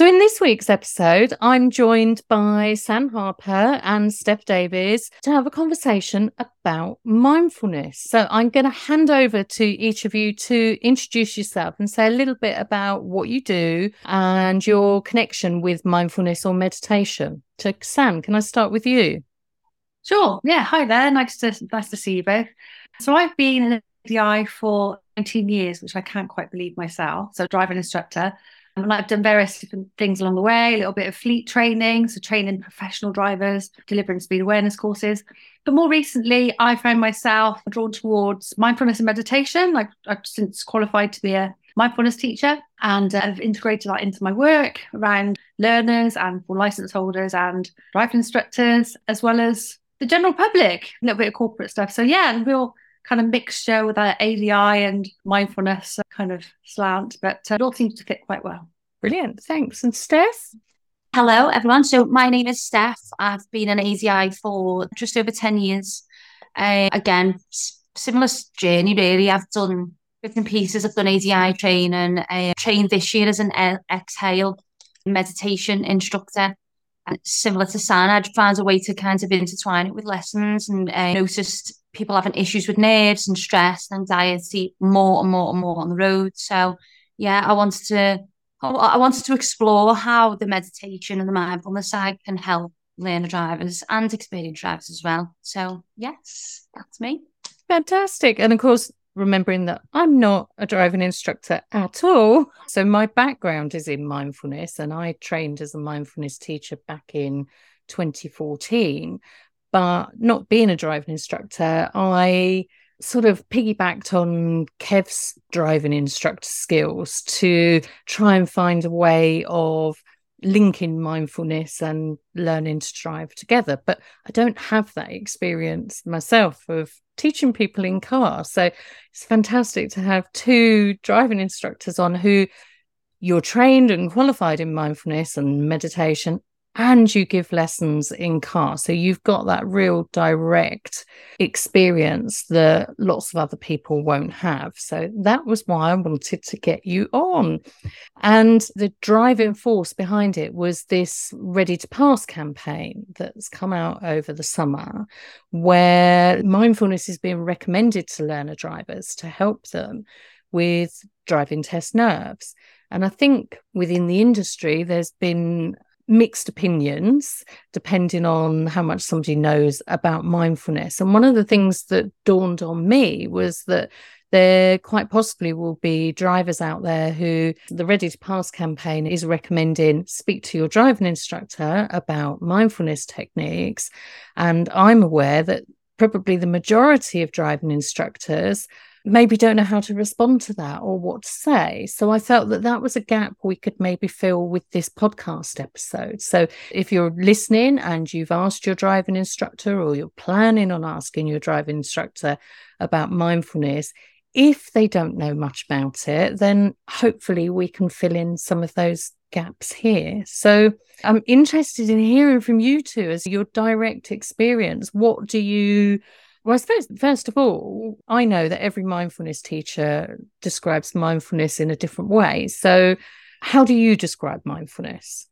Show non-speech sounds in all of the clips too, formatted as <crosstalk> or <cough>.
So, in this week's episode, I'm joined by San Harper and Steph Davies to have a conversation about mindfulness. So, I'm going to hand over to each of you to introduce yourself and say a little bit about what you do and your connection with mindfulness or meditation. So, San, can I start with you? Sure. Yeah. Hi there. Nice to nice to see you both. So, I've been an ADI for 19 years, which I can't quite believe myself. So, driving instructor. And I've done various different things along the way, a little bit of fleet training, so training professional drivers, delivering speed awareness courses. But more recently, I found myself drawn towards mindfulness and meditation. Like I've since qualified to be a mindfulness teacher and uh, I've integrated that into my work around learners and for license holders and driving instructors, as well as the general public, a little bit of corporate stuff. So yeah, and real kind of mixture with that ADI and mindfulness kind of slant, but uh, it all seems to fit quite well. Brilliant. Thanks. And Steph? Hello, everyone. So, my name is Steph. I've been an ADI for just over 10 years. Uh, again, similar journey, really. I've done bits and pieces. I've done ADI training, uh, trained this year as an exhale meditation instructor. And similar to San, I found a way to kind of intertwine it with lessons and uh, noticed people having issues with nerves and stress and anxiety more and more and more on the road. So yeah, I wanted to I wanted to explore how the meditation and the mindfulness side can help learner drivers and experienced drivers as well. So yes, that's me. Fantastic. And of course, remembering that I'm not a driving instructor at all. So my background is in mindfulness and I trained as a mindfulness teacher back in 2014 but not being a driving instructor, I sort of piggybacked on Kev's driving instructor skills to try and find a way of linking mindfulness and learning to drive together. But I don't have that experience myself of teaching people in cars. So it's fantastic to have two driving instructors on who you're trained and qualified in mindfulness and meditation and you give lessons in car. So you've got that real direct experience that lots of other people won't have. So that was why I wanted to get you on. And the driving force behind it was this Ready to Pass campaign that's come out over the summer, where mindfulness is being recommended to learner drivers to help them with driving test nerves. And I think within the industry, there's been mixed opinions depending on how much somebody knows about mindfulness. And one of the things that dawned on me was that there quite possibly will be drivers out there who the Ready to Pass campaign is recommending speak to your driving instructor about mindfulness techniques. And I'm aware that probably the majority of driving instructors maybe don't know how to respond to that or what to say. So I felt that that was a gap we could maybe fill with this podcast episode. So if you're listening and you've asked your driving instructor or you're planning on asking your driving instructor about mindfulness, if they don't know much about it, then hopefully we can fill in some of those gaps here. So I'm interested in hearing from you two as your direct experience. What do you well, I suppose, first of all, I know that every mindfulness teacher describes mindfulness in a different way. So, how do you describe mindfulness?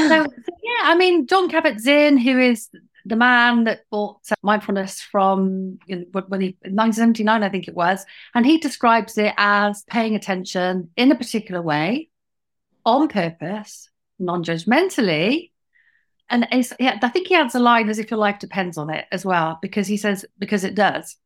So, yeah, I mean, Jon Kabat-Zinn, who is the man that brought uh, mindfulness from you know, when he 1979, I think it was, and he describes it as paying attention in a particular way, on purpose, non-judgmentally, and yeah, I think he adds a line as if your life depends on it as well, because he says because it does.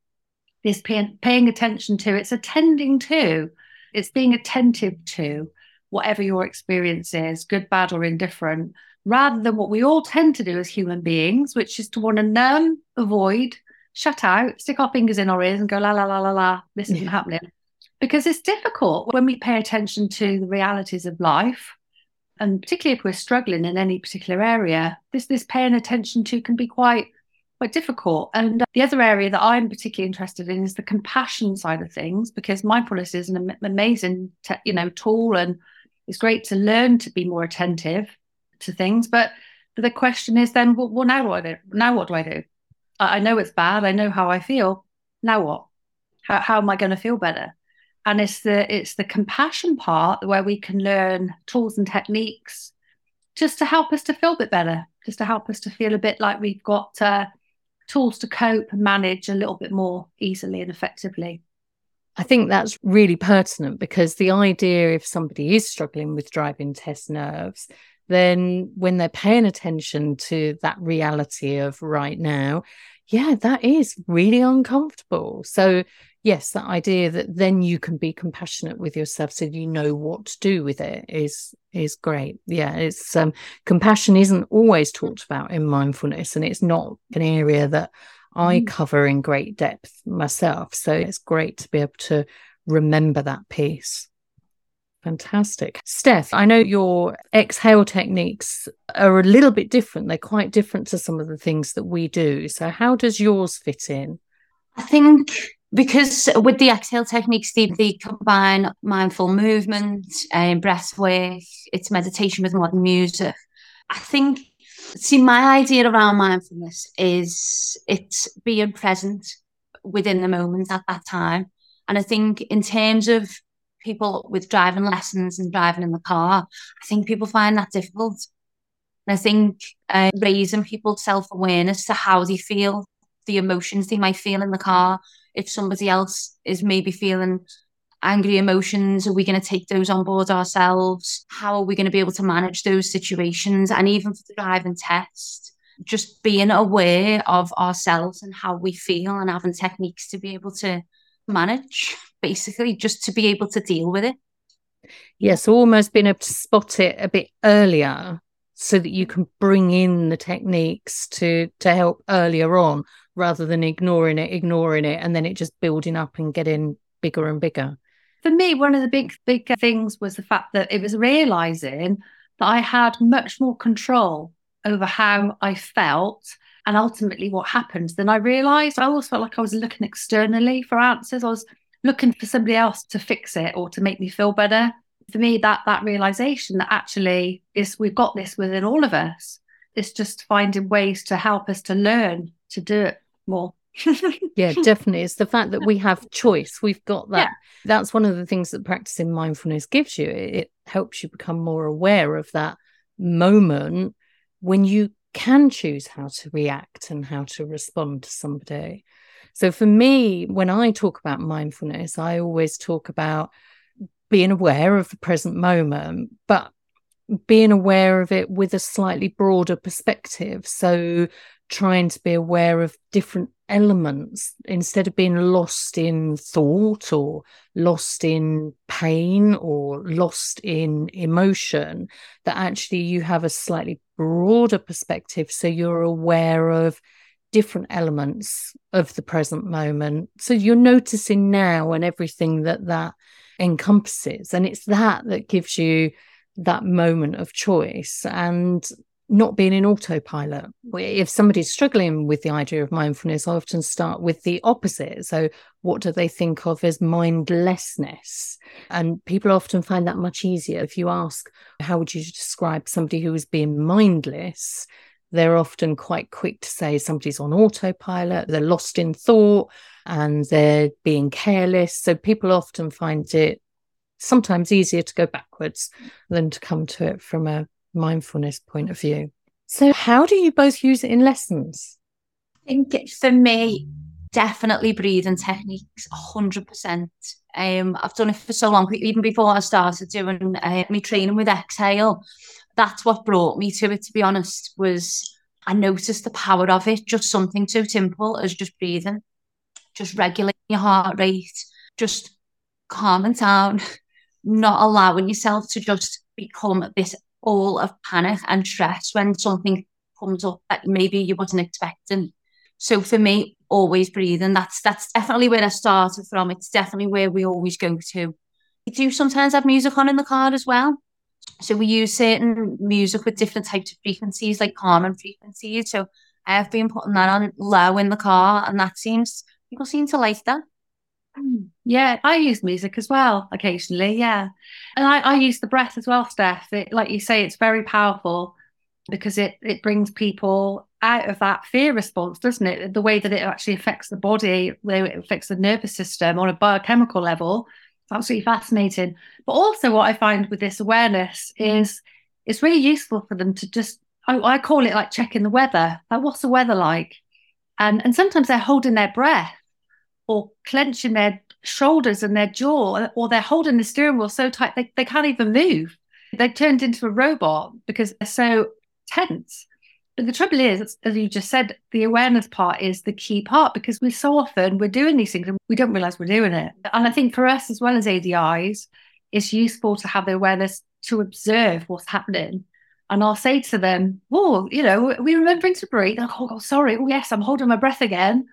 This paying, paying attention to, it's attending to, it's being attentive to whatever your experience is, good, bad, or indifferent, rather than what we all tend to do as human beings, which is to want to numb, avoid, shut out, stick our fingers in our ears and go la la la la la. This isn't yeah. happening because it's difficult when we pay attention to the realities of life And particularly if we're struggling in any particular area, this this paying attention to can be quite quite difficult. And uh, the other area that I'm particularly interested in is the compassion side of things, because mindfulness is an amazing, te- you know, tool, and it's great to learn to be more attentive to things. But the question is then, well, well now what do I do? Now what do I do? I, I know it's bad. I know how I feel. Now what? How, how am I going to feel better? And it's the it's the compassion part where we can learn tools and techniques just to help us to feel a bit better, just to help us to feel a bit like we've got uh, tools to cope and manage a little bit more easily and effectively. I think that's really pertinent because the idea if somebody is struggling with driving test nerves, then when they're paying attention to that reality of right now, yeah, that is really uncomfortable. So, yes, that idea that then you can be compassionate with yourself so you know what to do with it is is great. Yeah, it's um compassion isn't always talked about in mindfulness and it's not an area that I mm. cover in great depth myself. So it's great to be able to remember that piece. Fantastic. Steph, I know your exhale techniques are a little bit different. They're quite different to some of the things that we do. So, how does yours fit in? I think because with the exhale techniques, they, combine mindful movement and breath work, it's meditation with modern music. I think, see, my idea around mindfulness is it's being present within the moment at that time. And I think, in terms of people with driving lessons and driving in the car. I think people find that difficult. And I think uh, raising people's self awareness to how they feel, the emotions they might feel in the car. If somebody else is maybe feeling angry emotions, are we going to take those on board ourselves? How are we going to be able to manage those situations? And even for the driving test, just being aware of ourselves and how we feel and having techniques to be able to manage basically just to be able to deal with it. Yes, almost being able to spot it a bit earlier so that you can bring in the techniques to to help earlier on rather than ignoring it, ignoring it, and then it just building up and getting bigger and bigger. For me, one of the big big things was the fact that it was realizing that I had much more control over how I felt and ultimately what happened than I realized. I always felt like I was looking externally for answers. I was looking for somebody else to fix it or to make me feel better. For me, that that realization that actually is we've got this within all of us. It's just finding ways to help us to learn to do it more. <laughs> yeah, definitely. It's the fact that we have choice. We've got that. Yeah. That's one of the things that practicing mindfulness gives you. It, it helps you become more aware of that moment when you can choose how to react and how to respond to somebody. So for me, when I talk about mindfulness, I always talk about being aware of the present moment, but being aware of it with a slightly broader perspective. So trying to be aware of different elements instead of being lost in thought or lost in pain or lost in emotion, that actually you have a slightly broader perspective. So you're aware of different elements of the present moment. So you're noticing now and everything that that encompasses. And it's that that gives you that moment of choice and not being in autopilot. If somebody's struggling with the idea of mindfulness, I often start with the opposite. So, what do they think of as mindlessness? And people often find that much easier. If you ask, how would you describe somebody who is being mindless? They're often quite quick to say somebody's on autopilot, they're lost in thought, and they're being careless. So people often find it sometimes easier to go backwards than to come to it from a mindfulness point of view. So, how do you both use it in lessons? I think for me, definitely breathing techniques, 100%. Um, I've done it for so long, even before I started doing uh, my training with Exhale that's what brought me to it, to be honest, was I noticed the power of it, just something so simple as just breathing, just regulating your heart rate, just calming <laughs> down, not allowing yourself to just become this all of panic and stress when something comes up that maybe you wasn't expecting. So for me, always breathing. That's that's definitely where I started from. It's definitely where we always go to. We do sometimes have music on in the car as well So we use certain music with different types of frequencies, like calming frequencies. So I have been putting that on low in the car, and that seems people seem to like that. Hmm. Yeah, I use music as well occasionally. Yeah, and I, I use the breath as well, Steph. It, like you say, it's very powerful because it it brings people out of that fear response, doesn't it? The way that it actually affects the body, the it affects the nervous system on a biochemical level. Absolutely fascinating. But also, what I find with this awareness is it's really useful for them to just, I, I call it like checking the weather. Like, what's the weather like? And, and sometimes they're holding their breath or clenching their shoulders and their jaw, or they're holding the steering wheel so tight they, they can't even move. They've turned into a robot because they're so tense. But the trouble is, as you just said, the awareness part is the key part because we so often we're doing these things and we don't realize we're doing it. And I think for us as well as ADIs, it's useful to have the awareness to observe what's happening. And I'll say to them, "Oh, you know, we remembering to breathe." oh, oh, sorry. Oh, yes, I'm holding my breath again.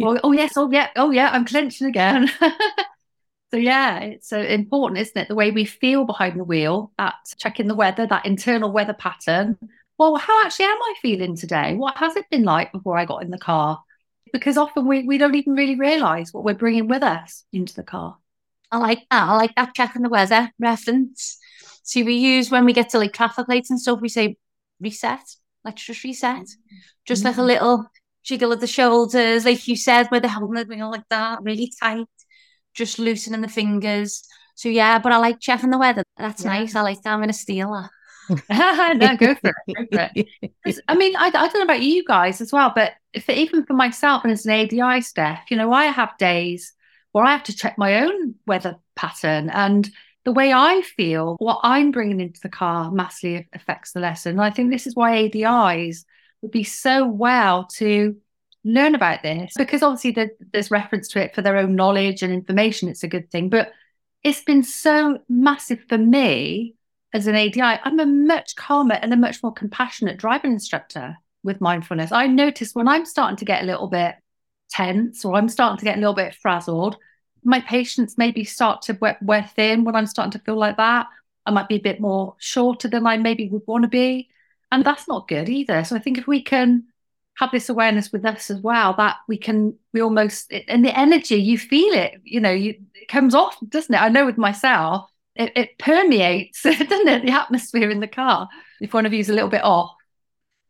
Well, oh, yes. Oh, yeah. Oh, yeah. I'm clenching again. <laughs> so yeah, it's uh, important, isn't it? The way we feel behind the wheel, that checking the weather, that internal weather pattern, well, how actually am I feeling today? What has it been like before I got in the car? Because often we, we don't even really realize what we're bringing with us into the car. I like that. I like that checking the weather reference. See, we use when we get to like traffic lights and stuff, we say reset. Let's just reset. Just mm-hmm. like a mm. little jiggle of the shoulders, like you said, where the helmet wheel like that, really tight, just loosening the fingers. So yeah, but I like checking the weather. That's yeah. nice. I like that. I'm gonna steal that. <laughs> no, go for it. Go for it. <laughs> I mean, I, I don't know about you guys as well, but if, even for myself and as an ADI staff, you know, I have days where I have to check my own weather pattern and the way I feel, what I'm bringing into the car massively affects the lesson. And I think this is why ADIs would be so well to learn about this because obviously there's reference to it for their own knowledge and information. It's a good thing, but it's been so massive for me as an ADI, I'm a much calmer and a much more compassionate driving instructor with mindfulness. I notice when I'm starting to get a little bit tense or I'm starting to get a little bit frazzled, my patience maybe start to wear, wear thin when I'm starting to feel like that. I might be a bit more shorter than I maybe would want to be. And that's not good either. So I think if we can have this awareness with us as well, that we can, we almost, and the energy, you feel it, you know, you, it comes off, doesn't it? I know with myself, it, it permeates, <laughs> doesn't it? The atmosphere in the car. If one of you's a little bit off.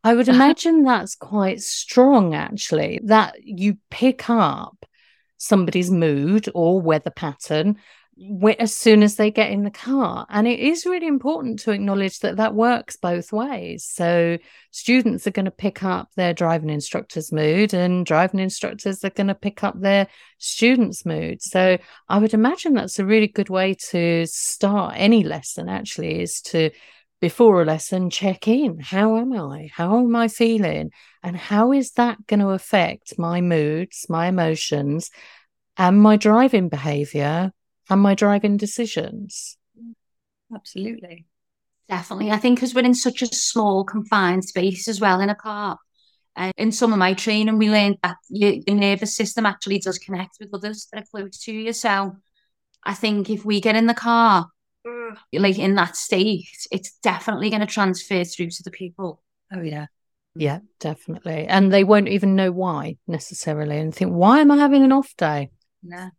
I would imagine that's quite strong, actually, that you pick up somebody's mood or weather pattern as soon as they get in the car. And it is really important to acknowledge that that works both ways. So students are going to pick up their driving instructor's mood, and driving instructors are going to pick up their students' mood. So I would imagine that's a really good way to start any lesson, actually, is to before a lesson check in how am i how am i feeling and how is that going to affect my moods my emotions and my driving behavior and my driving decisions. Absolutely. Definitely. I think because we're in such a small, confined space as well in a car. Uh, in some of my training, we learned that your, your nervous system actually does connect with others that are close to you. So I think if we get in the car, like in that state, it's definitely going to transfer through to the people. Oh, yeah. Yeah, definitely. And they won't even know why necessarily and think, why am I having an off day? No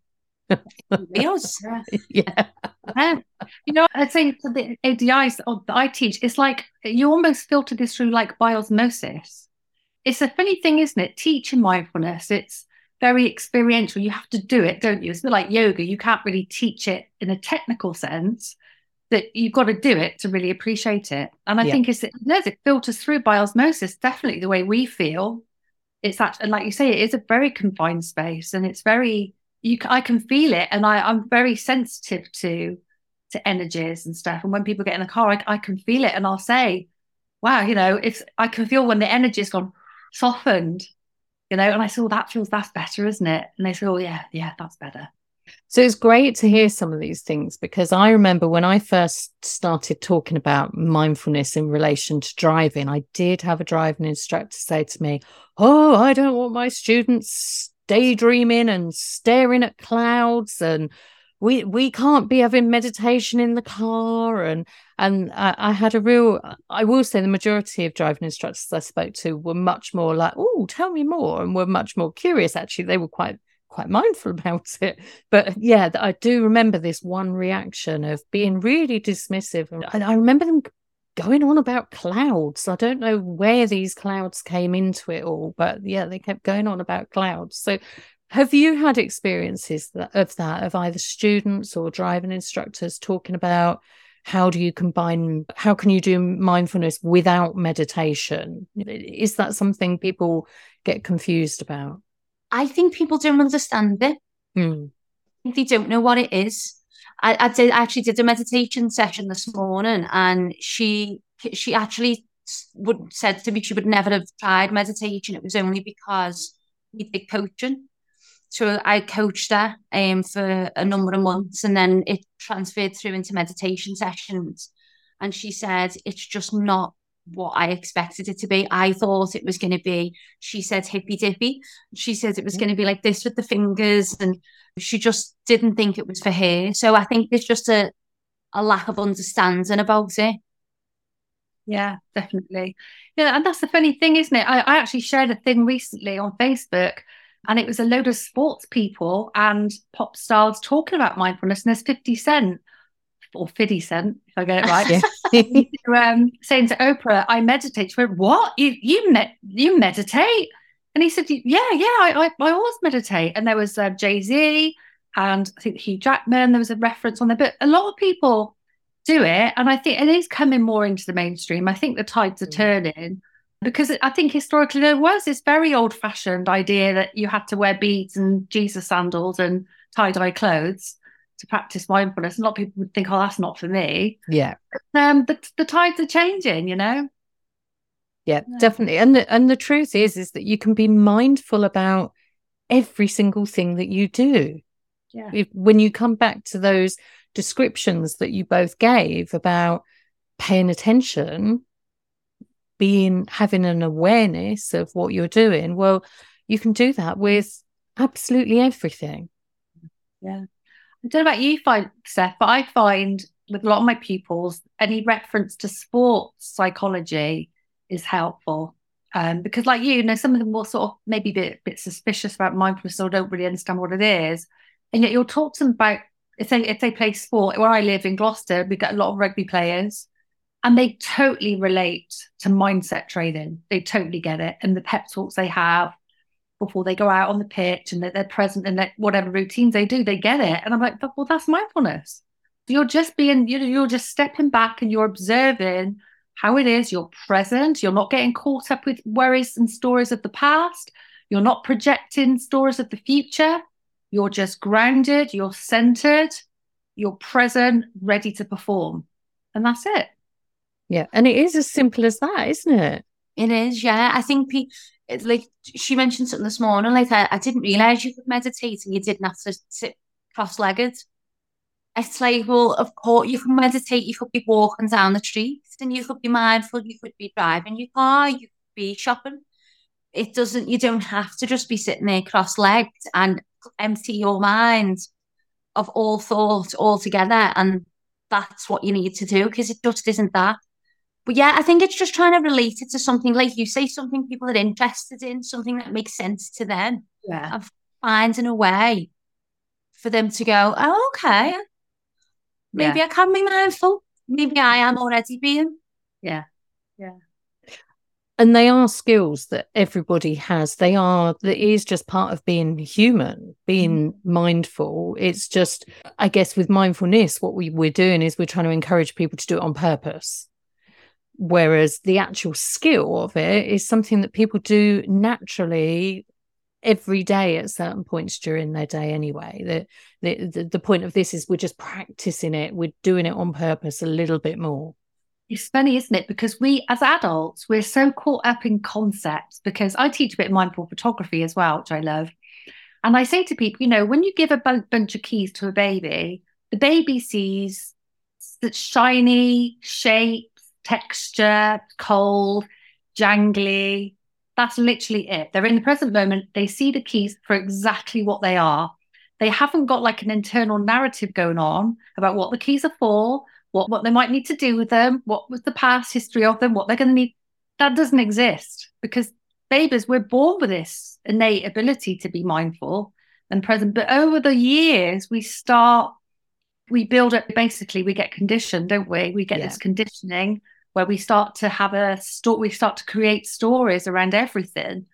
meals. <laughs> yeah. yeah. You know, I think for the ADIs or that I teach, it's like you almost filter this through like by osmosis. It's a funny thing, isn't it? Teaching mindfulness, it's very experiential. You have to do it, don't you? It's a bit like yoga. You can't really teach it in a technical sense. That you've got to do it to really appreciate it. And I yeah. think it's it, it filters through by osmosis, definitely the way we feel. It's that, and like you say, it is a very confined space and it's very you I can feel it and I, I'm very sensitive to to energies and stuff. And when people get in the car, I, I can feel it and I'll say, wow, you know, it's I can feel when the energy's gone softened, you know, and I say, oh, that feels that's better, isn't it? And they say, oh yeah, yeah, that's better. So it's great to hear some of these things because I remember when I first started talking about mindfulness in relation to driving, I did have a driving instructor say to me, Oh, I don't want my students daydreaming and staring at clouds and we we can't be having meditation in the car and and I, I, had a real i will say the majority of driving instructors i spoke to were much more like oh tell me more and were much more curious actually. They were quite quite mindful <laughs> about it. But yeah i do remember this one reaction of being really dismissive and i remember them going on about clouds i don't know where these clouds came into it all but yeah they kept going on about clouds so have you had experiences of that, of either students or driving instructors talking about how do you combine, how can you do mindfulness without meditation? Is that something people get confused about? I think people don't understand it. Hmm. They don't know what it is. I, I did I actually did a meditation session this morning, and she she actually would said to me she would never have tried meditation. It was only because we did coaching so I coached her um, for a number of months and then it transferred through into meditation sessions. And she said, it's just not what I expected it to be. I thought it was going to be, she said, hippy dippy. She said it was mm. going to be like this with the fingers. And she just didn't think it was for her. So I think there's just a, a lack of understanding about it. Yeah, definitely. Yeah, and that's the funny thing, isn't it? I, I actually shared a thing recently on Facebook and it was a load of sports people and pop stars talking about mindfulness. And there's 50 Cent or 50 Cent, if I get it right, <laughs> <laughs> um, saying to Oprah, I meditate. She went, What? You you met you meditate? And he said, Yeah, yeah, I, I, I always meditate. And there was uh, Jay Z and I think Hugh Jackman, there was a reference on there, but a lot of people do it. And I think it is coming more into the mainstream. I think the tides are mm. turning because I think historically there was this very old fashioned idea that you had to wear beads and Jesus sandals and tie dye clothes to practice mindfulness. A lot of people would think, oh, that's not for me. Yeah. But, um, the, the tides are changing, you know? Yeah, yeah, definitely. And the, and the truth is, is that you can be mindful about every single thing that you do. Yeah. If, when you come back to those descriptions that you both gave about paying attention being having an awareness of what you're doing well you can do that with absolutely everything yeah i don't know about you find Steph but i find with a lot of my pupils any reference to sports psychology is helpful um, because like you, you know some of them will sort of maybe be a bit, bit suspicious about mindfulness or don't really understand what it is and yet you'll talk to them about if they if they play sport where i live in gloucester we get a lot of rugby players and they totally relate to mindset training. They totally get it. And the pep talks they have before they go out on the pitch and that they're present in whatever routines they do, they get it. And I'm like, well, that's mindfulness. You're just being, you know, you're just stepping back and you're observing how it is. You're present. You're not getting caught up with worries and stories of the past. You're not projecting stories of the future. You're just grounded. You're centered. You're present, ready to perform. And that's it. Yeah. And it is as simple as that, isn't it? It is, yeah. I think pe- it's like she mentioned something this morning, like I, I didn't realize you could meditate and you didn't have to sit cross legged. It's like, well, of course, you can meditate, you could be walking down the street and you could be mindful, you could be driving your car, you could be shopping. It doesn't, you don't have to just be sitting there cross legged and empty your mind of all thought altogether. And that's what you need to do because it just isn't that. But yeah, I think it's just trying to relate it to something like you say, something people are interested in, something that makes sense to them. Yeah. And finding a way for them to go, oh, okay. Maybe yeah. I can be mindful. Maybe I am already being. Yeah. Yeah. And they are skills that everybody has. They are, that is just part of being human, being mm. mindful. It's just, I guess, with mindfulness, what we, we're doing is we're trying to encourage people to do it on purpose Whereas the actual skill of it is something that people do naturally every day at certain points during their day anyway. The, the, the, point of this is we're just practicing it, we're doing it on purpose a little bit more. It's funny, isn't it? Because we, as adults, we're so caught up in concepts. Because I teach a bit of mindful photography as well, which I love. And I say to people, you know, when you give a bunch of keys to a baby, the baby sees that shiny shape, texture, cold, jangly. That's literally it. They're in the present moment. They see the keys for exactly what they are. they haven't got like an internal narrative going on about what the keys are for, what, what they might need to do with them, what was the past history of them, what they're going to need. That doesn't exist because babies, we're born with this innate ability to be mindful and present. But over the years, we start, we build up basically, we get conditioned, don't we? We get yeah. this conditioning where we start to have a story, we start to create stories around everything.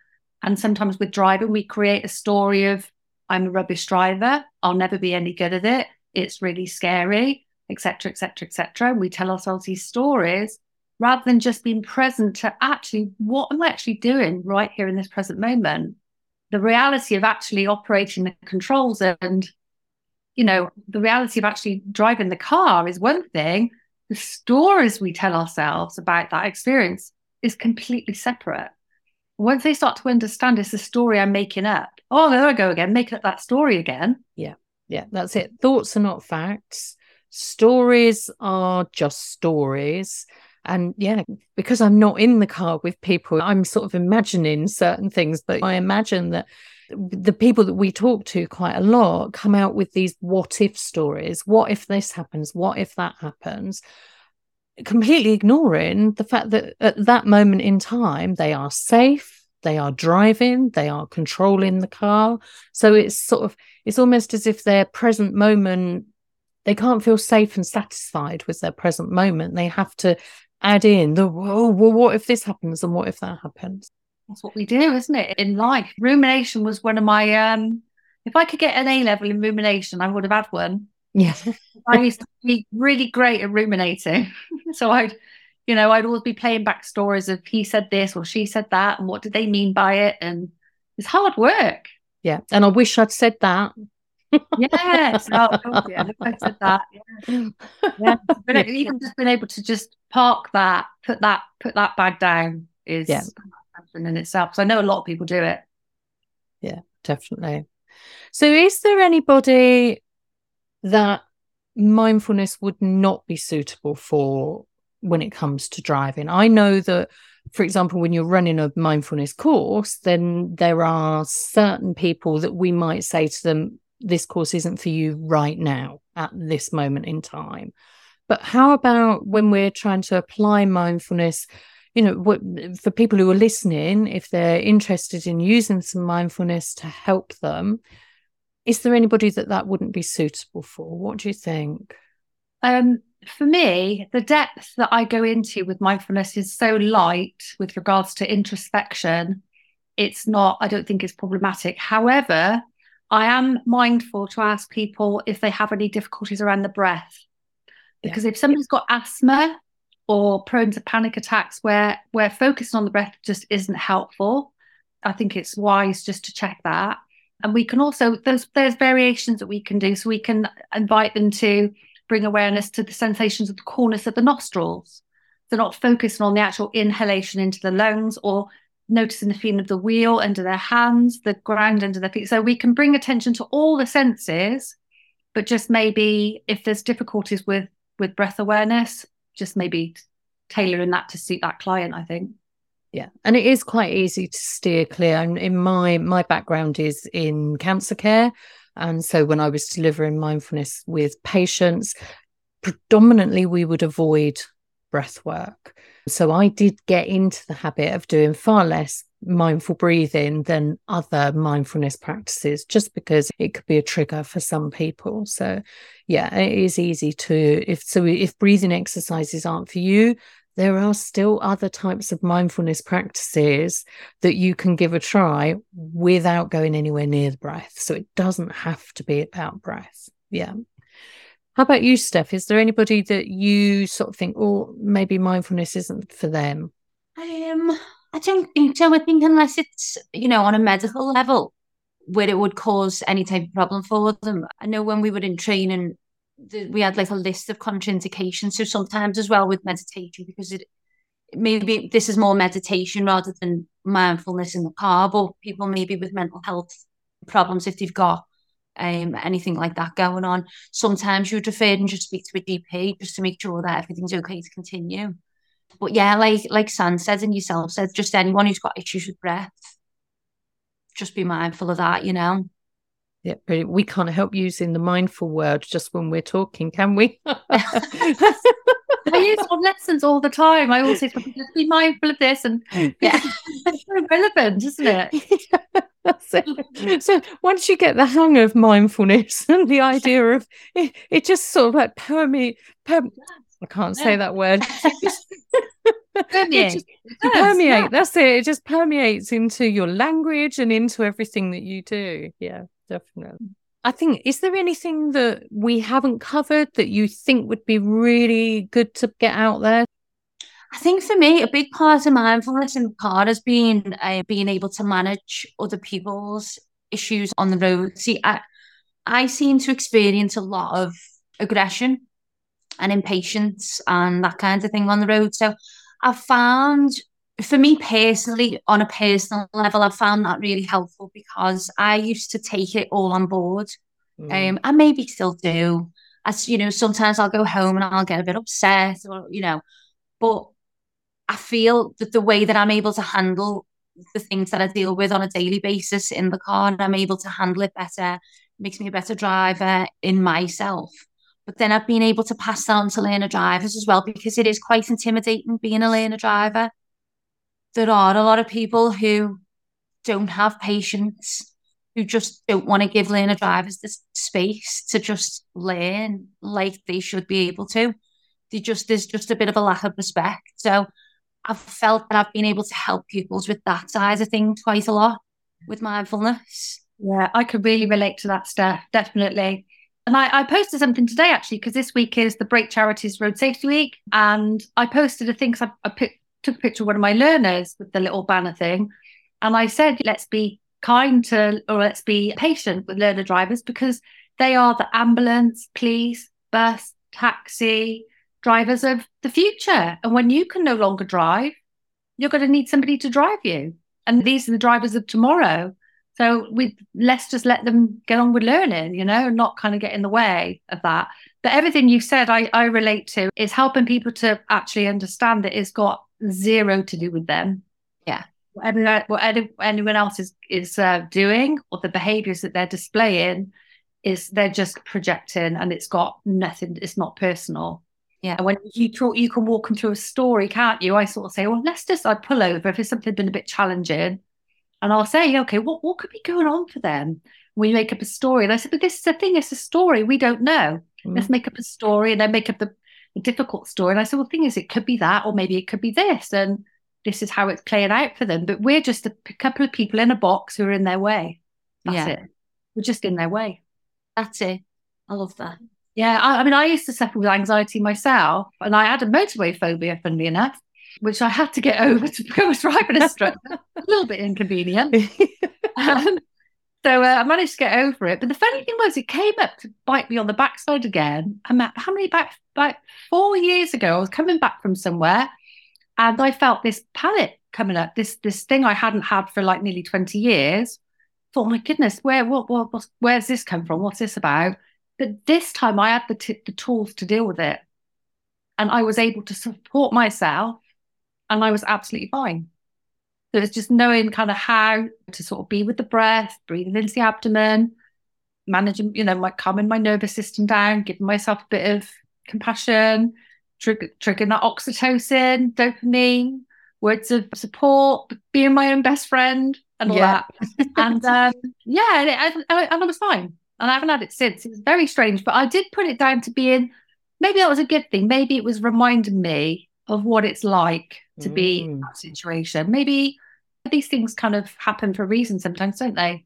And sometimes with driving, we create a story of, I'm a rubbish driver. I'll never be any good at it. It's really scary, etc., etc., etc. We tell ourselves these stories rather than just being present to actually what am I actually doing right here in this present moment? The reality of actually operating the controls and, you know, the reality of actually driving the car is one thing. The stories we tell ourselves about that experience is completely separate. Once they start to understand it's a story I'm making up, oh, there I go again, making up that story again. Yeah. Yeah. That's it. Thoughts are not facts. Stories are just stories. And yeah, because I'm not in the car with people, I'm sort of imagining certain things, but I imagine that the people that we talk to quite a lot come out with these what if stories. What if this happens? What if that happens? Completely ignoring the fact that at that moment in time, they are safe, they are driving they are controlling the car so it's sort of it's almost as if their present moment they can't feel safe and satisfied with their present moment they have to add in the oh well what if this happens and what if that happens that's what we do isn't it in life rumination was one of my um if i could get an a level in rumination i would have had one yeah <laughs> i used to be really great at ruminating <laughs> so i'd you know, I'd always be playing back stories of he said this or she said that and what did they mean by it? And it's hard work. Yeah. And I wish I'd said that. yes. Oh, <laughs> yeah. I said that. Yeah. yeah. But even just being able to just park that, put that, put that bag down is yeah. In itself. So I know a lot of people do it. Yeah, definitely. So is there anybody that mindfulness would not be suitable for when it comes to driving. I know that, for example, when you're running a mindfulness course, then there are certain people that we might say to them, this course isn't for you right now at this moment in time. But how about when we're trying to apply mindfulness? You know, what, for people who are listening, if they're interested in using some mindfulness to help them, is there anybody that that wouldn't be suitable for? What do you think? Um, for me, the depth that I go into with mindfulness is so light with regards to introspection. It's not, I don't think it's problematic. However, I am mindful to ask people if they have any difficulties around the breath. Because yeah. if somebody's got asthma or prone to panic attacks where where focusing on the breath just isn't helpful, I think it's wise just to check that. And we can also there's there's variations that we can do. So we can invite them to bring awareness to the sensations of the corners of the nostrils. They're not focusing on the actual inhalation into the lungs or noticing the feeling of the wheel under their hands, the ground under their feet. So we can bring attention to all the senses, but just maybe if there's difficulties with with breath awareness, just maybe tailoring that to suit that client, I think. Yeah, and it is quite easy to steer clear. And in my my background is in cancer care, and so when I was delivering mindfulness with patients, predominantly we would avoid breath work. So I did get into the habit of doing far less mindful breathing than other mindfulness practices just because it could be a trigger for some people so yeah it is easy to if so if breathing exercises aren't for you there are still other types of mindfulness practices that you can give a try without going anywhere near the breath. So it doesn't have to be about breath. Yeah. How about you, Steph? Is there anybody that you sort of think, oh, maybe mindfulness isn't for them? Um, I don't think so. I think unless it's, you know, on a medical level where it would cause any type of problem for them. I know when we were in training, we had like a list of contraindications. So sometimes as well with meditation, because it maybe this is more meditation rather than mindfulness in the car, but people maybe with mental health problems, if they've got um anything like that going on, sometimes you'd refer and just speak to a GP just to make sure that everything's okay to continue. But yeah, like like San said and yourself said, just anyone who's got issues with breath, just be mindful of that, you know. Yeah, but we can't help using the mindful word just when we're talking, can we? <laughs> <laughs> I use on lessons all the time. I always say, just be mindful of this, and yeah, <laughs> it's so relevant, isn't it? so once you get the hang of mindfulness and the idea of it, it just sort of like permeate. Per- I can't say that word. <laughs> permeate. Just, permeate. Yeah. That's it. It just permeates into your language and into everything that you do. Yeah, definitely. I think, is there anything that we haven't covered that you think would be really good to get out there? I think for me, a big part of mindfulness and the car has been uh, being able to manage other people's issues on the road. See, I, I seem to experience a lot of aggression and impatience and that kind of thing on the road. So I've found, for me personally, on a personal level, I've found that really helpful because I used to take it all on board. Mm. Um, and maybe still do. As you know, sometimes I'll go home and I'll get a bit upset, or you know, but I feel that the way that I'm able to handle the things that I deal with on a daily basis in the car, and I'm able to handle it better, makes me a better driver in myself. But then I've been able to pass that on to learner drivers as well because it is quite intimidating being a learner driver. There are a lot of people who don't have patience, who just don't want to give learner drivers the space to just learn like they should be able to. They just there's just a bit of a lack of respect. So I've felt that I've been able to help pupils with that side of things quite a lot with mindfulness. Yeah, I could really relate to that, Steph. Definitely. And I, I posted something today actually because this week is the Brake Charities Road Safety Week, and I posted a thing because I, I pick, took a picture of one of my learners with the little banner thing, and I said, let's be kind to or let's be patient with learner drivers because they are the ambulance, police, bus, taxi drivers of the future. And when you can no longer drive, you're going to need somebody to drive you. And these are the drivers of tomorrow. So we let's just let them get on with learning, you know, not kind of get in the way of that. But everything you said, I, I relate to is helping people to actually understand that it's got zero to do with them. Yeah. Whatever, what anyone else is is uh, doing or the behaviors that they're displaying is they're just projecting and it's got nothing. It's not personal. Yeah. And when you thought you can walk them through a story, can't you? I sort of say, well, let's just I pull over if it's something been a bit challenging and I'll say, okay, what, what could be going on for them? We make up a story. And I said, but this is the thing, it's a story. We don't know. Mm. Let's make up a story and then make up the, the difficult story. And I said, well, the thing is, it could be that, or maybe it could be this. And this is how it's playing out for them. But we're just a couple of people in a box who are in their way. That's yeah. it. We're just in their way. That's it. I love that. Yeah. I, I mean, I used to suffer with anxiety myself, and I had a motorway phobia, funnily enough which I had to get <laughs> over to become a instructor. a little bit inconvenient. um, so uh, I managed to get over it. But the funny thing was, it came up to bite me on the backside again. I'm at, how many back, back four years ago? I was coming back from somewhere, and I felt this panic coming up. This this thing I hadn't had for like nearly twenty years. Thought, oh my goodness, where what, what where's this come from? What's this about? But this time I had the t- the tools to deal with it, and I was able to support myself and I was absolutely fine. So it's just knowing kind of how to sort of be with the breath, breathing into the abdomen, managing, you know, my calming my nervous system down, giving myself a bit of compassion, trigger, triggering that oxytocin, dopamine, words of support, being my own best friend, and all yeah. that. and um, yeah, and, it, and I was fine. And I haven't had it since. It was very strange, but I did put it down to being maybe that was a good thing. Maybe it was reminding me of what it's like to mm. be in mm. that situation. Maybe these things kind of happen for a reason sometimes, don't they?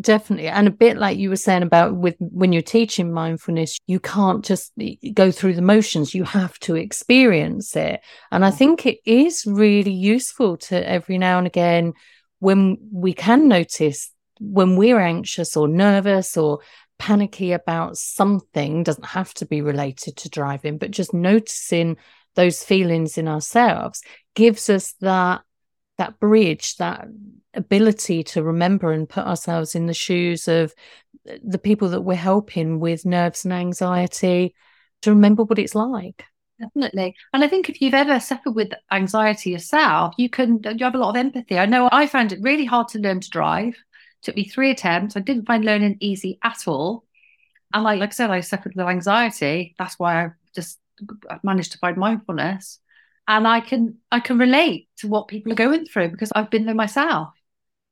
Definitely. And a bit like you were saying about with when you're teaching mindfulness, you can't just go through the motions, you have to experience it. And I mm. think it is really useful to every now and again when we can notice when we're anxious or nervous or panicky about something doesn't have to be related to driving but just noticing those feelings in ourselves gives us that that bridge that ability to remember and put ourselves in the shoes of the people that we're helping with nerves and anxiety to remember what it's like definitely and i think if you've ever suffered with anxiety yourself you can you have a lot of empathy i know i found it really hard to learn to drive took me three attempts. I didn't find learning easy at all. And like, like I said, I suffered with anxiety. That's why I just managed to find mindfulness. And I can I can relate to what people are going through because I've been there myself.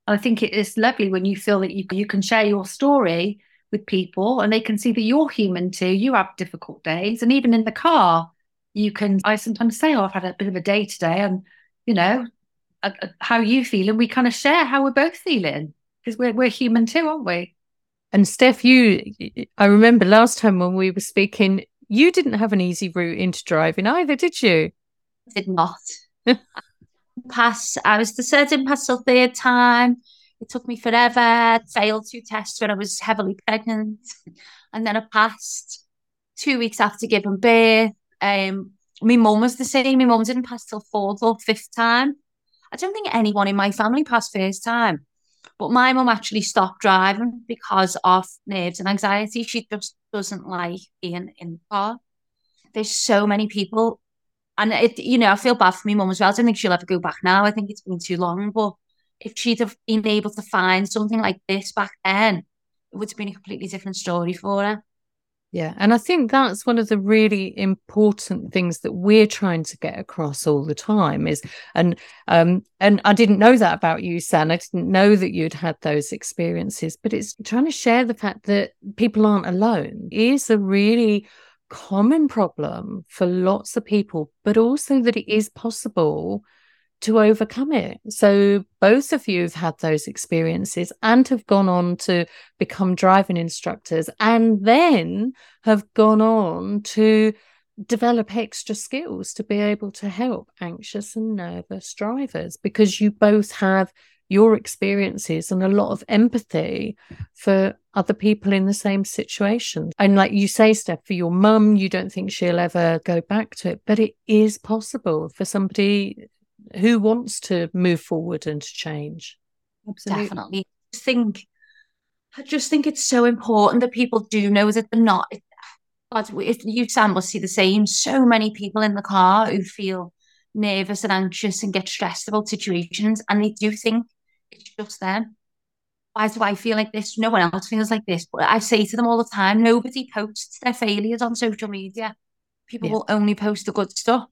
And I think it is lovely when you feel that you you can share your story with people and they can see that you're human too. You have difficult days. And even in the car, you can I sometimes say, Oh, I've had a bit of a day today. And, you know, how you feel. And we kind of share how we're both feeling because we're, we're human too, aren't we? And Steph, you, I remember last time when we were speaking, you didn't have an easy route into driving either, did you? Did not. <laughs> pass. I was the third certain pass the third time. It took me forever. Failed two tests when I was heavily pregnant, <laughs> and then I passed two weeks after giving birth. Um, my mum was the same. My mum didn't pass till fourth or fifth time. I don't think anyone in my family passed first time. But my mum actually stopped driving because of nerves and anxiety. She just doesn't like being in the car. There's so many people, and it, you know, I feel bad for my mum as well. I don't think she'll ever go back now. I think it's been too long. But if she'd have been able to find something like this back then, it would have been a completely different story for her. Yeah. And I think that's one of the really important things that we're trying to get across all the time is and um and I didn't know that about you, San. I didn't know that you'd had those experiences, but it's trying to share the fact that people aren't alone it is a really common problem for lots of people, but also that it is possible to overcome it. So both of you have had those experiences and have gone on to become driving instructors and then have gone on to develop extra skills to be able to help anxious and nervous drivers because you both have your experiences and a lot of empathy for other people in the same situation. And like you say, Steph, for your mum, you don't think she'll ever go back to it, but it is possible for somebody who wants to move forward and to change. Absolutely. Definitely. I think I just think it's so important that people do know that they're not. God, if you San will see the same. So many people in the car who feel nervous and anxious and get stressed about situations, and they do think it's just them. Why do I feel like this? No one else feels like this. But I say to them all the time: nobody posts their failures on social media. People yeah. will only post the good stuff.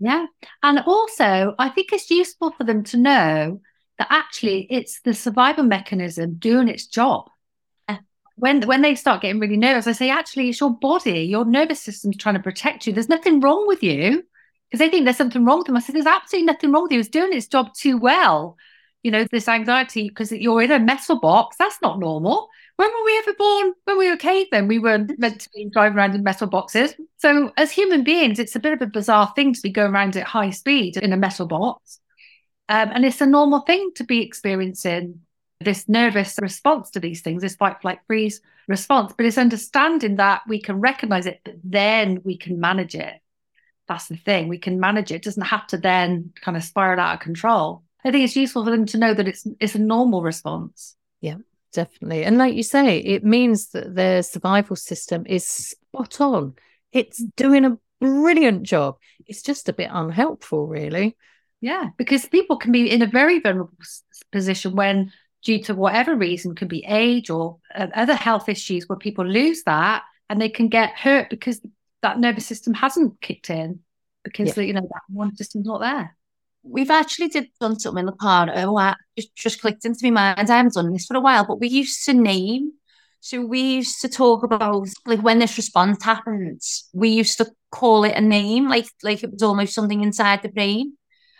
Yeah. And also, I think it's useful for them to know that actually it's the survival mechanism doing its job. When, when they start getting really nervous, I say, actually, it's your body, your nervous system's trying to protect you. There's nothing wrong with you because they think there's something wrong with them. I said, there's absolutely nothing wrong with you. It's doing its job too well. You know, this anxiety because you're in a metal box, that's not normal when were we ever born? When we were then? we were meant to be driving around in metal boxes. So, as human beings, it's a bit of a bizarre thing to be going around at high speed in a metal box. Um, and it's a normal thing to be experiencing this nervous response to these things, this fight, flight, freeze response. But it's understanding that we can recognize it, but then we can manage it. That's the thing. We can manage it. It doesn't have to then kind of spiral out of control. I think it's useful for them to know that it's it's a normal response. Yeah definitely. And like you say, it means that their survival system is spot on. It's doing a brilliant job. It's just a bit unhelpful, really. Yeah, because people can be in a very vulnerable position when, due to whatever reason, could be age or uh, other health issues, where people lose that and they can get hurt because that nervous system hasn't kicked in because yeah. you know that one system's not there we've actually did done something in the car. Oh, I just, just clicked into my mind. I haven't done this for a while, but we used to name. So we used to talk about like when this response happens, we used to call it a name, like like it was almost something inside the brain.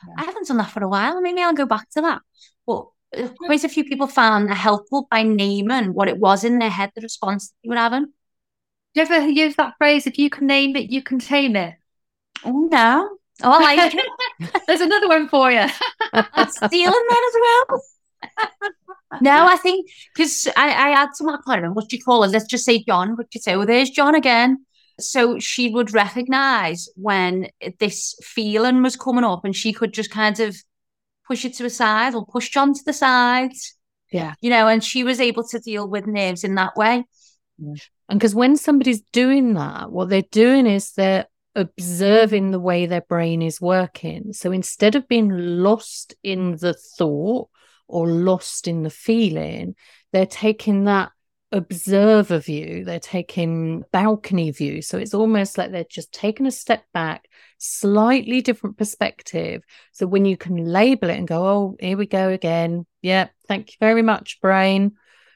Yeah. I haven't done that for a while. Maybe I'll go back to that. But uh, quite a few people found it helpful by naming what it was in their head, the response that you were having. Do you ever use that phrase? If you can name it, you can tame it. Oh no, Oh, I like it. <laughs> There's another one for you. I'm stealing that as well. no, I think because I, I had some, I can't remember what you call it. Let's just say John. What you say? Oh, there's John again. So she would recognize when this feeling was coming up and she could just kind of push it to a side or push John to the side. Yeah. You know, and she was able to deal with nerves in that way. And because when somebody's doing that, what they're doing is they're observing the way their brain is working. So instead of being lost in the thought or lost in the feeling, they're taking that observer view, they're taking balcony view. So it's almost like they're just taking a step back, slightly different perspective. So when you can label it and go, oh, here we go again. Yeah, thank you very much, brain.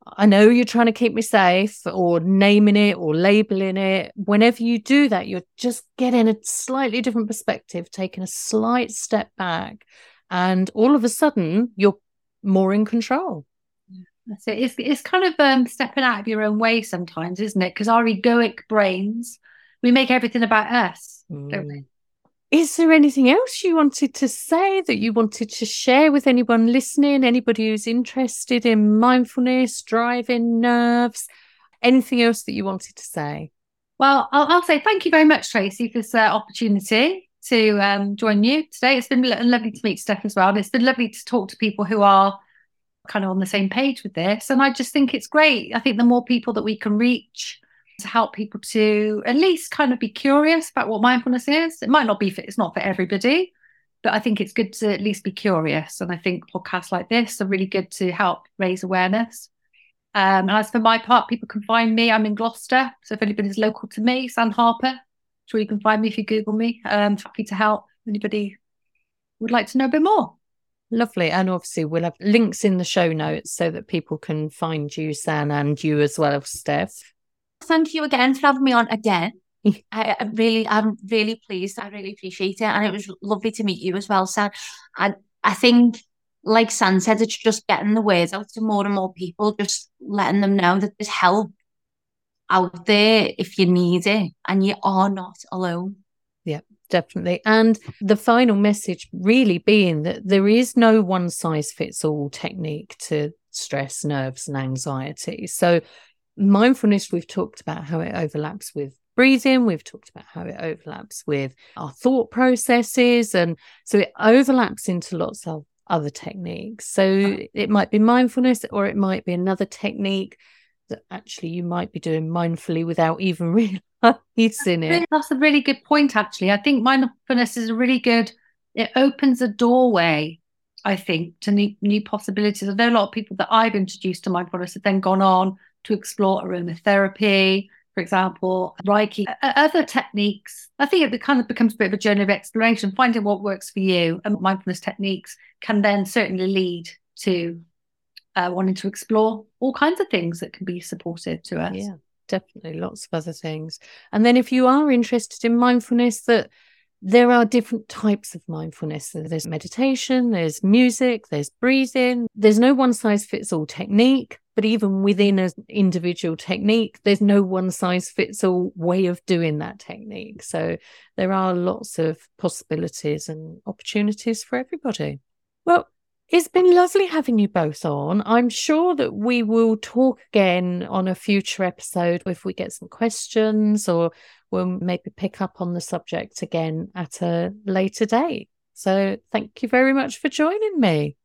I know you're trying to keep me safe, or naming it or labeling it. Whenever you do that, you're just getting a slightly different perspective, taking a slight step back. And all of a sudden, you're more in control. That's it. It's, it's kind of um, stepping out of your own way sometimes, isn't it? Because our egoic brains, we make everything about us, mm. don't we? Is there anything else you wanted to say that you wanted to share with anyone listening, anybody who's interested in mindfulness, driving nerves? Anything else that you wanted to say? Well, I'll, I'll say thank you very much, Tracey, for this uh, opportunity to um, join you today. It's been lovely to meet Steph as well. And it's been lovely to talk to people who are kind of on the same page with this. And I just think it's great. I think the more people that we can reach to help people to at least kind of be curious about what mindfulness is. It might not be for, it's not for everybody, but I think it's good to at least be curious. And I think podcasts like this are really good to help raise awareness. Um, and as for my part, people can find me. I'm in Gloucester. So if anybody's local to me, San Harper, sure you can find me if you Google me. I'm happy to help anybody would like to know a bit more. Lovely. And obviously, we'll have links in the show notes so that people can find you, San, and you as well, Steph. Thank you again for having me on again. I, I, really, I'm really pleased. I really appreciate it. And it was lovely to meet you as well, San. And I think, like San said, it's just getting the words out to more and more people, just letting them know that there's help out there if you need it and you are not alone. Yeah, definitely. And the final message really being that there is no one size fits all technique to stress, nerves, and anxiety. So, mindfulness, we've talked about how it overlaps with breathing, we've talked about how it overlaps with our thought processes. And so it overlaps into lots of other techniques. So, it might be mindfulness or it might be another technique that actually you might be doing mindfully without even <laughs> realizing it. That's a really good point, actually. I think mindfulness is a really good, it opens a doorway, I think, to new, new possibilities. I know a lot of people that I've introduced to mindfulness have then gone on to explore aromatherapy, for example, Reiki, other techniques. I think it kind of becomes a bit of a journey of exploration, finding what works for you. And mindfulness techniques can then certainly lead to uh, wanting to explore all kinds of things that can be supportive to us. Yeah, definitely. Lots of other things. And then if you are interested in mindfulness, that there are different types of mindfulness. There's meditation, there's music, there's breathing. There's no one size fits all technique, but even within an individual technique, there's no one size fits all way of doing that technique. So there are lots of possibilities and opportunities for everybody. Well, it's been lovely having you both on. I'm sure that we will talk again on a future episode if we get some questions or we'll maybe pick up on the subject again at a later date. So thank you very much for joining me.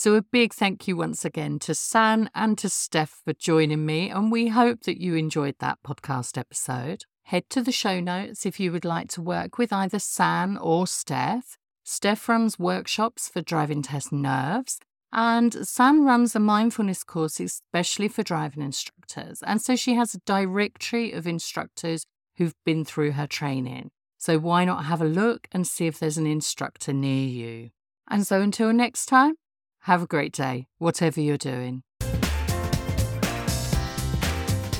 So, a big thank you once again to San and to Steph for joining me, and we hope that you enjoyed that podcast episode. Head to the show notes if you would like to work with either San or Steph. Steph runs workshops for driving test nerves, and San runs a mindfulness course especially for driving instructors. And so she has a directory of instructors who've been through her training. So why not have a look and see if there's an instructor near you? And so until next time, have a great day, whatever you're doing.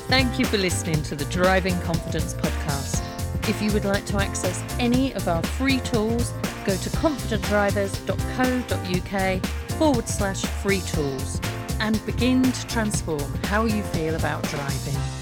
Thank you for listening to the Driving Confidence podcast. If you would like to access any of our free tools, go to confidentdrivers.co.uk forward slash free tools and begin to transform how you feel about driving.